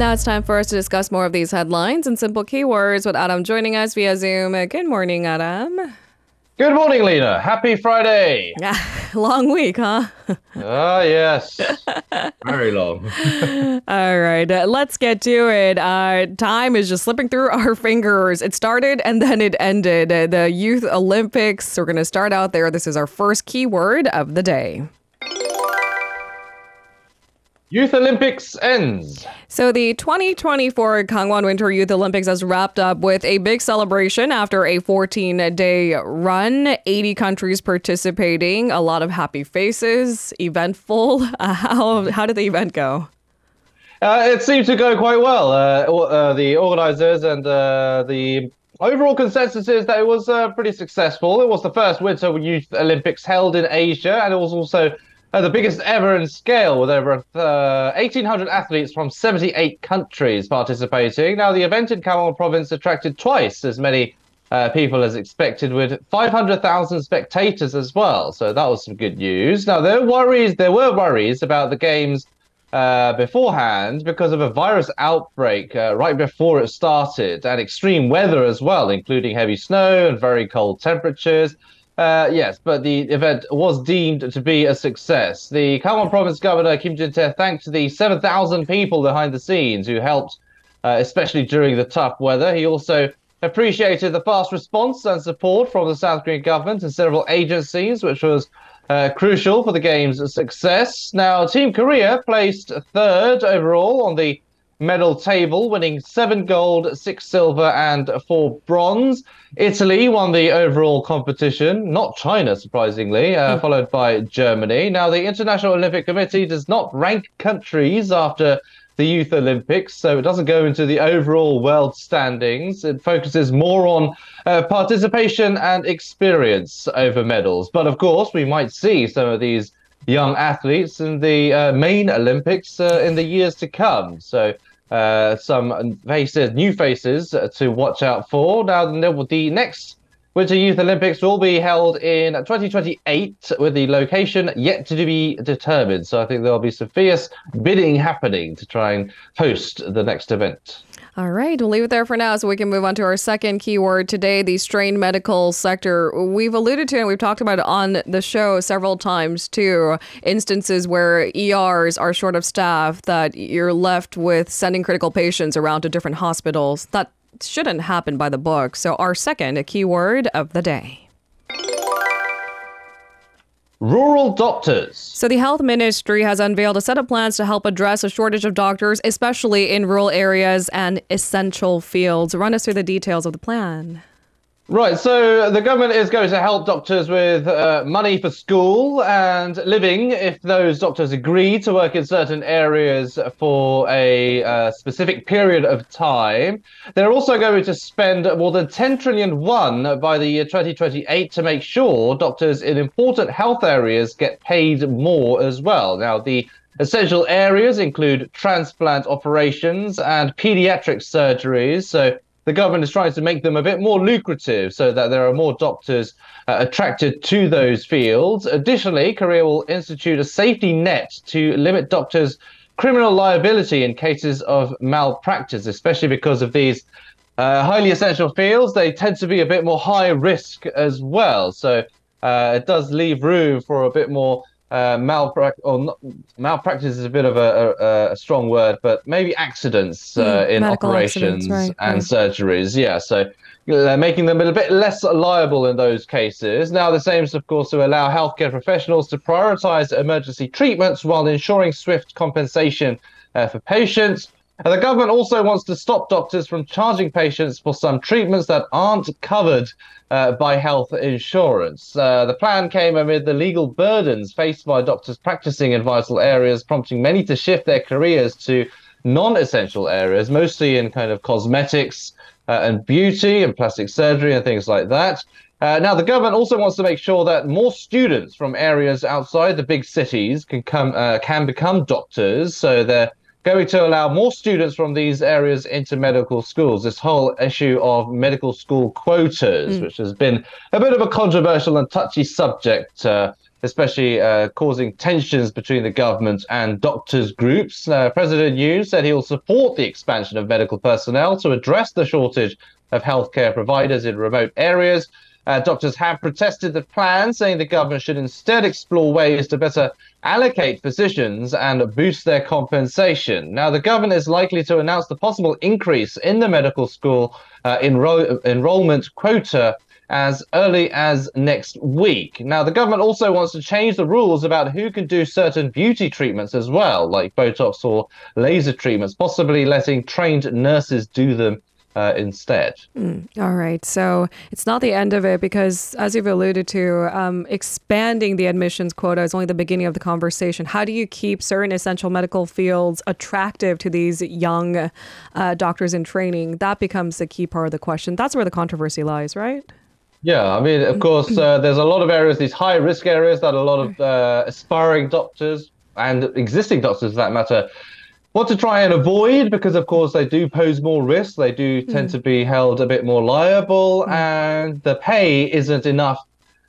now it's time for us to discuss more of these headlines and simple keywords with Adam joining us via Zoom. Good morning, Adam. Good morning, Lena. Happy Friday. Yeah, long week, huh? Ah, yes. Very long. All right, uh, let's get to it. Uh, time is just slipping through our fingers. It started and then it ended. Uh, the Youth Olympics. We're going to start out there. This is our first keyword of the day. Youth Olympics ends. So the 2024 Gangwon Winter Youth Olympics has wrapped up with a big celebration after a 14-day run. 80 countries participating, a lot of happy faces, eventful. Uh, how how did the event go? Uh, it seemed to go quite well. Uh, uh the organizers and uh, the overall consensus is that it was uh, pretty successful. It was the first Winter Youth Olympics held in Asia, and it was also uh, the biggest ever in scale, with over uh, 1,800 athletes from 78 countries participating. Now, the event in Gangwon province attracted twice as many uh, people as expected, with 500,000 spectators as well. So that was some good news. Now, there were worries. There were worries about the games uh, beforehand because of a virus outbreak uh, right before it started, and extreme weather as well, including heavy snow and very cold temperatures. Uh, yes, but the event was deemed to be a success. The Gangwon Province Governor Kim Jin-tae thanked the 7,000 people behind the scenes who helped, uh, especially during the tough weather. He also appreciated the fast response and support from the South Korean government and several agencies, which was uh, crucial for the game's success. Now, Team Korea placed third overall on the medal table, winning seven gold, six silver, and four bronze. Italy won the overall competition, not China, surprisingly, uh, mm. followed by Germany. Now, the International Olympic Committee does not rank countries after the Youth Olympics, so it doesn't go into the overall world standings. It focuses more on uh, participation and experience over medals. But of course, we might see some of these young athletes in the uh, main Olympics uh, in the years to come. So uh, some faces, new faces to watch out for. Now, the next Winter Youth Olympics will be held in 2028 with the location yet to be determined. So I think there'll be some fierce bidding happening to try and host the next event. All right, we'll leave it there for now so we can move on to our second keyword today the strained medical sector. We've alluded to and we've talked about it on the show several times too. Instances where ERs are short of staff, that you're left with sending critical patients around to different hospitals. That shouldn't happen by the book. So, our second keyword of the day. Rural doctors. So, the health ministry has unveiled a set of plans to help address a shortage of doctors, especially in rural areas and essential fields. Run us through the details of the plan. Right, so the government is going to help doctors with uh, money for school and living if those doctors agree to work in certain areas for a uh, specific period of time. They're also going to spend more than 10 trillion won by the year 2028 to make sure doctors in important health areas get paid more as well. Now, the essential areas include transplant operations and pediatric surgeries. So the government is trying to make them a bit more lucrative so that there are more doctors uh, attracted to those fields. Additionally, Korea will institute a safety net to limit doctors' criminal liability in cases of malpractice, especially because of these uh, highly essential fields. They tend to be a bit more high risk as well. So uh, it does leave room for a bit more uh, malpractice or not, malpractice is a bit of a, a, a strong word, but maybe accidents uh, mm, in operations right, and right. surgeries. Yeah, so they're making them a little bit less liable in those cases. Now, the this aims, of course, to allow healthcare professionals to prioritize emergency treatments while ensuring swift compensation uh, for patients. And the government also wants to stop doctors from charging patients for some treatments that aren't covered uh, by health insurance. Uh, the plan came amid the legal burdens faced by doctors practicing in vital areas, prompting many to shift their careers to non essential areas, mostly in kind of cosmetics uh, and beauty and plastic surgery and things like that. Uh, now, the government also wants to make sure that more students from areas outside the big cities can come uh, can become doctors. So they're going to allow more students from these areas into medical schools. This whole issue of medical school quotas, mm. which has been a bit of a controversial and touchy subject uh, especially uh, causing tensions between the government and doctors' groups. Uh, President Yoon said he will support the expansion of medical personnel to address the shortage of healthcare providers in remote areas. Uh, doctors have protested the plan, saying the government should instead explore ways to better allocate physicians and boost their compensation. Now, the government is likely to announce the possible increase in the medical school uh, enro- enrollment quota as early as next week. Now, the government also wants to change the rules about who can do certain beauty treatments as well, like Botox or laser treatments, possibly letting trained nurses do them uh, instead. Mm, all right. So it's not the end of it because, as you've alluded to, um, expanding the admissions quota is only the beginning of the conversation. How do you keep certain essential medical fields attractive to these young uh, doctors in training? That becomes the key part of the question. That's where the controversy lies, right? Yeah, I mean, of course, uh, there's a lot of areas, these high risk areas that a lot of uh, aspiring doctors and existing doctors, for that matter, what to try and avoid because of course they do pose more risk they do tend mm. to be held a bit more liable mm. and the pay isn't enough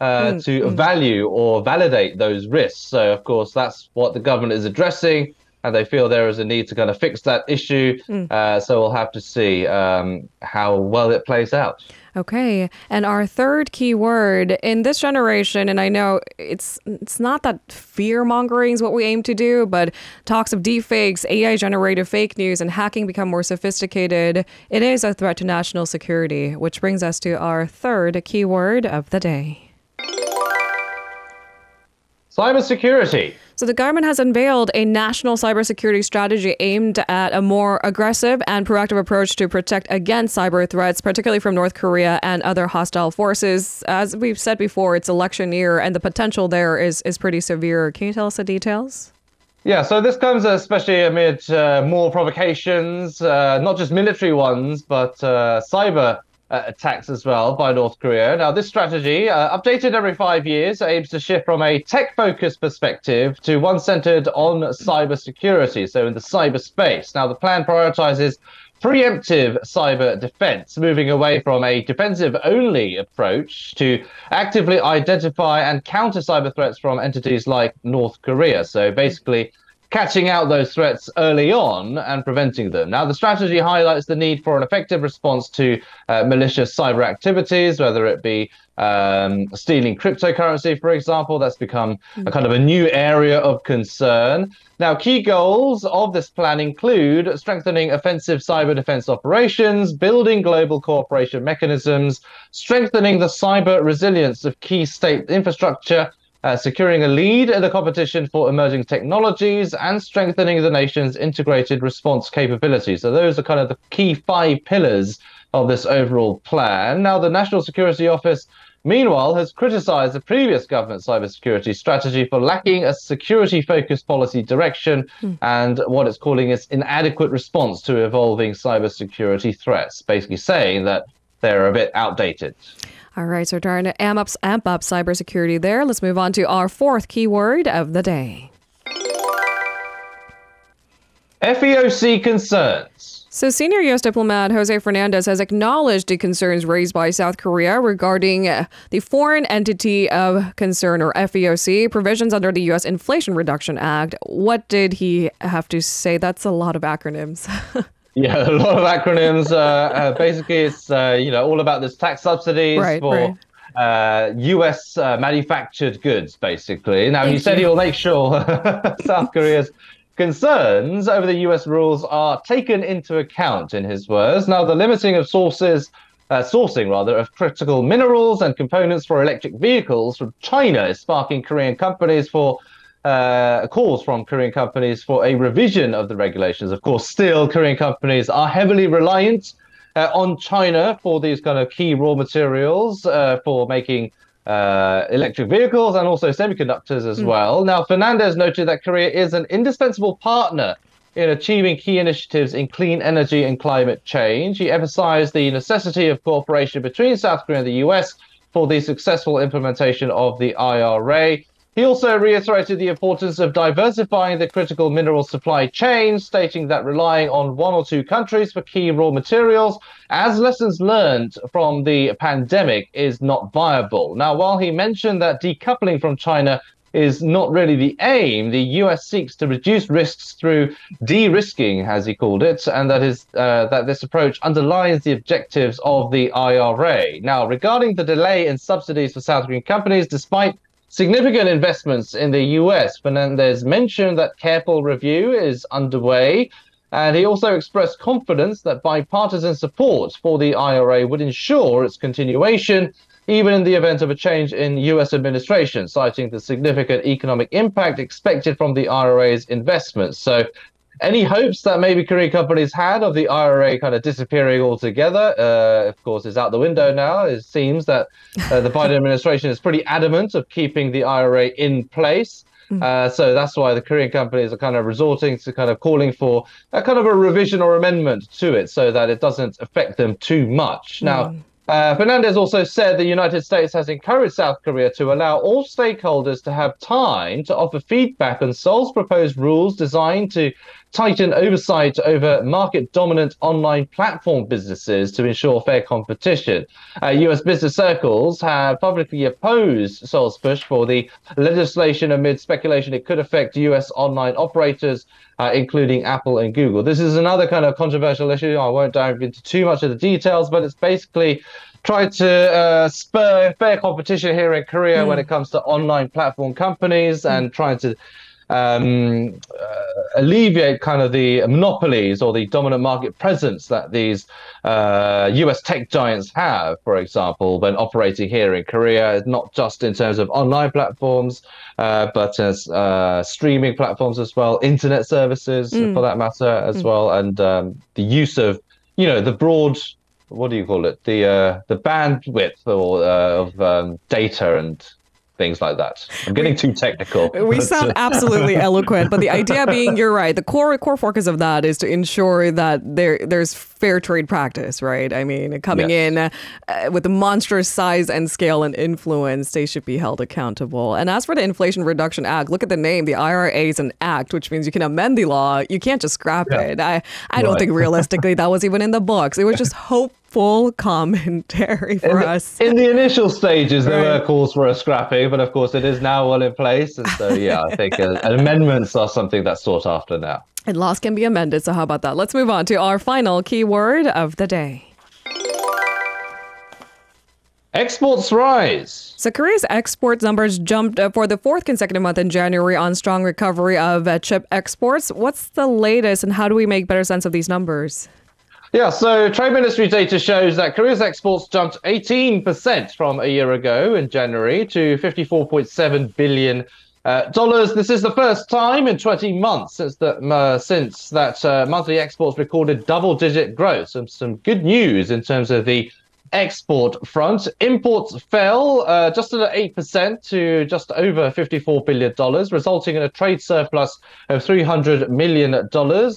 uh, mm. to value or validate those risks so of course that's what the government is addressing and they feel there is a need to kind of fix that issue. Mm. Uh, so we'll have to see um, how well it plays out. Okay, and our third key word in this generation, and I know it's it's not that fear mongering is what we aim to do, but talks of deepfakes, AI generated fake news, and hacking become more sophisticated. It is a threat to national security, which brings us to our third key word of the day. Cybersecurity. So, the government has unveiled a national cybersecurity strategy aimed at a more aggressive and proactive approach to protect against cyber threats, particularly from North Korea and other hostile forces. As we've said before, it's election year, and the potential there is, is pretty severe. Can you tell us the details? Yeah, so this comes especially amid uh, more provocations, uh, not just military ones, but uh, cyber uh, attacks as well by North Korea. Now, this strategy, uh, updated every five years, aims to shift from a tech focused perspective to one centered on cybersecurity, so in the cyberspace. Now, the plan prioritizes preemptive cyber defense, moving away from a defensive only approach to actively identify and counter cyber threats from entities like North Korea. So basically, catching out those threats early on and preventing them. Now, the strategy highlights the need for an effective response to uh, malicious cyber activities, whether it be um, stealing cryptocurrency, for example. That's become a kind of a new area of concern. Now, key goals of this plan include strengthening offensive cyber defense operations, building global cooperation mechanisms, strengthening the cyber resilience of key state infrastructure, uh, securing a lead in the competition for emerging technologies, and strengthening the nation's integrated response capabilities. So, those are kind of the key five pillars of this overall plan. Now, the National Security Office, meanwhile, has criticized the previous government cybersecurity strategy for lacking a security focused policy direction mm. and what it's calling its inadequate response to evolving cybersecurity threats, basically saying that they're a bit outdated. All right, so trying to amp up, amp up cybersecurity there. Let's move on to our fourth keyword of the day. FEOC concerns. So, senior U.S. diplomat Jose Fernandez has acknowledged the concerns raised by South Korea regarding uh, the Foreign Entity of Concern, or FEOC, provisions under the U.S. Inflation Reduction Act. What did he have to say? That's a lot of acronyms. Yeah, a lot of acronyms. Uh, uh, basically, it's uh, you know all about this tax subsidies right, for right. U.S. Uh, uh, manufactured goods. Basically, now Thank he said he will make sure South Korea's concerns over the U.S. rules are taken into account. In his words, now the limiting of sources. Uh, sourcing rather of critical minerals and components for electric vehicles from China is sparking Korean companies for uh, calls from Korean companies for a revision of the regulations. Of course, still Korean companies are heavily reliant uh, on China for these kind of key raw materials uh, for making uh, electric vehicles and also semiconductors as mm. well. Now, Fernandez noted that Korea is an indispensable partner in achieving key initiatives in clean energy and climate change. He emphasized the necessity of cooperation between South Korea and the US for the successful implementation of the IRA He also reiterated the importance of diversifying the critical mineral supply chain, stating that relying on one or two countries for key raw materials, as lessons learned from the pandemic, is not viable. Now, while he mentioned that decoupling from China is not really the aim. The US seeks to reduce risks through de-risking, as he called it, and that is uh, that this approach underlines the objectives of the IRA. Now, regarding the delay in subsidies for South Korean companies, despite significant investments in the US. Fernandez mentioned that careful review is underway. And he also expressed confidence that bipartisan support for the IRA would ensure its continuation, even in the event of a change in US administration, citing the significant economic impact expected from the IRA's investments. So any hopes that maybe Korean companies had of the IRA kind of disappearing altogether, uh, of course, is out the window now. It seems that uh, the Biden administration is pretty adamant of keeping the IRA in place. Mm. Uh, so that's why the Korean companies are kind of resorting to kind of calling for a kind of a revision or amendment to it so that it doesn't affect them too much. Now, mm. Uh, Fernandez also said the United States has encouraged South Korea to allow all stakeholders to have time to offer feedback on Seoul's proposed rules designed to tighten oversight over market dominant online platform businesses to ensure fair competition. Uh, US business circles have publicly opposed Seoul's push for the legislation amid speculation it could affect US online operators. Uh, including Apple and Google. This is another kind of controversial issue. I won't dive into too much of the details, but it's basically tried to uh, spur fair competition here in Korea mm. when it comes to online platform companies and trying to um, uh, alleviate kind of the monopolies or the dominant market presence that these uh, US tech giants have, for example, when operating here in Korea, not just in terms of online platforms, uh, but as uh, streaming platforms as well, internet services mm. for that matter as mm. well, and um, the use of, you know, the broad what do you call it? The uh, the bandwidth or uh, of um, data and things like that. I'm getting too technical. We sound uh, absolutely eloquent, but the idea being, you're right. The core core focus of that is to ensure that there there's fair trade practice, right? I mean, coming yes. in uh, with a monstrous size and scale and influence, they should be held accountable. And as for the Inflation Reduction Act, look at the name. The IRA is an act, which means you can amend the law. You can't just scrap yeah. it. I I right. don't think realistically that was even in the books. It was just hope full commentary for in us. in the initial stages, there right. were calls for a scrapping, but of course, it is now well in place. And so, yeah, I think uh, amendments are something that's sought after now. And laws can be amended. So, how about that? Let's move on to our final keyword of the day. Exports rise. So Korea's export numbers jumped uh, for the fourth consecutive month in January on strong recovery of uh, chip exports. What's the latest, and how do we make better sense of these numbers? Yeah, so Trade Ministry data shows that Korea's exports jumped 18% from a year ago in January to 54.7 billion uh, dollars. This is the first time in 20 months since that uh, since that uh, monthly exports recorded double-digit growth. Some some good news in terms of the export front. Imports fell uh, just under 8% to just over $54 billion, resulting in a trade surplus of $300 million.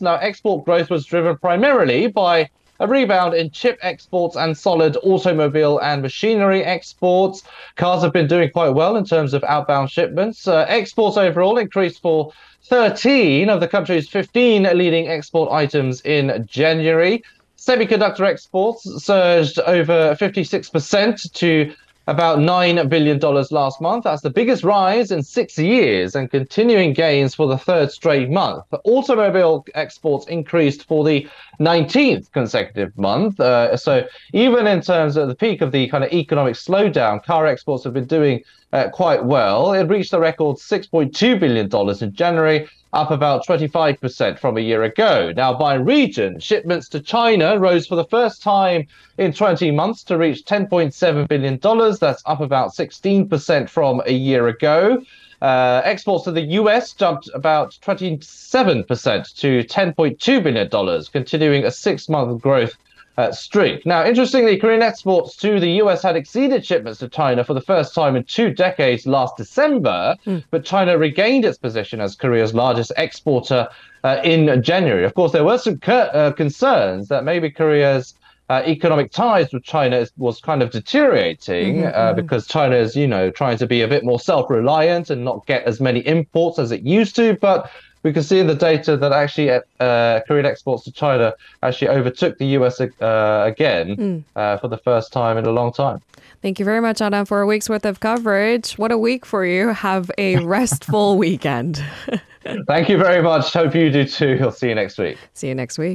Now, export growth was driven primarily by a rebound in chip exports and solid automobile and machinery exports. Cars have been doing quite well in terms of outbound shipments. Uh, exports overall increased for 13 of the country's 15 leading export items in January. Semiconductor exports surged over 56% to about $9 billion last month. That's the biggest rise in six years and continuing gains for the third straight month. Automobile exports increased for the 19th consecutive month. Uh, so even in terms of the peak of the kind of economic slowdown, car exports have been doing uh, quite well. It reached a record $6.2 billion in January up about 25% from a year ago. Now, by region, shipments to China rose for the first time in 20 months to reach $10.7 billion. That's up about 16% from a year ago. Uh, exports to the US jumped about 27% to $10.2 billion, continuing a six month growth uh, streak. Now, interestingly, Korean exports to the US had exceeded shipments to China for the first time in two decades last December, mm. but China regained its position as Korea's largest exporter uh, in January. Of course, there were some cur- uh, concerns that maybe Korea's uh, economic ties with China was kind of deteriorating Mhm, uh, mhm. because China is, you know, trying to be a bit more self-reliant and not get as many imports as it used to. But we can see in the data that actually uh, Korean exports to China actually overtook the US uh, again uh, for the first time in a long time. Thank you very much, Adam, for a week's worth of coverage. What a week for you. Have a restful weekend. Thank you very much. Hope you do too. I'll see you next week. See you next week.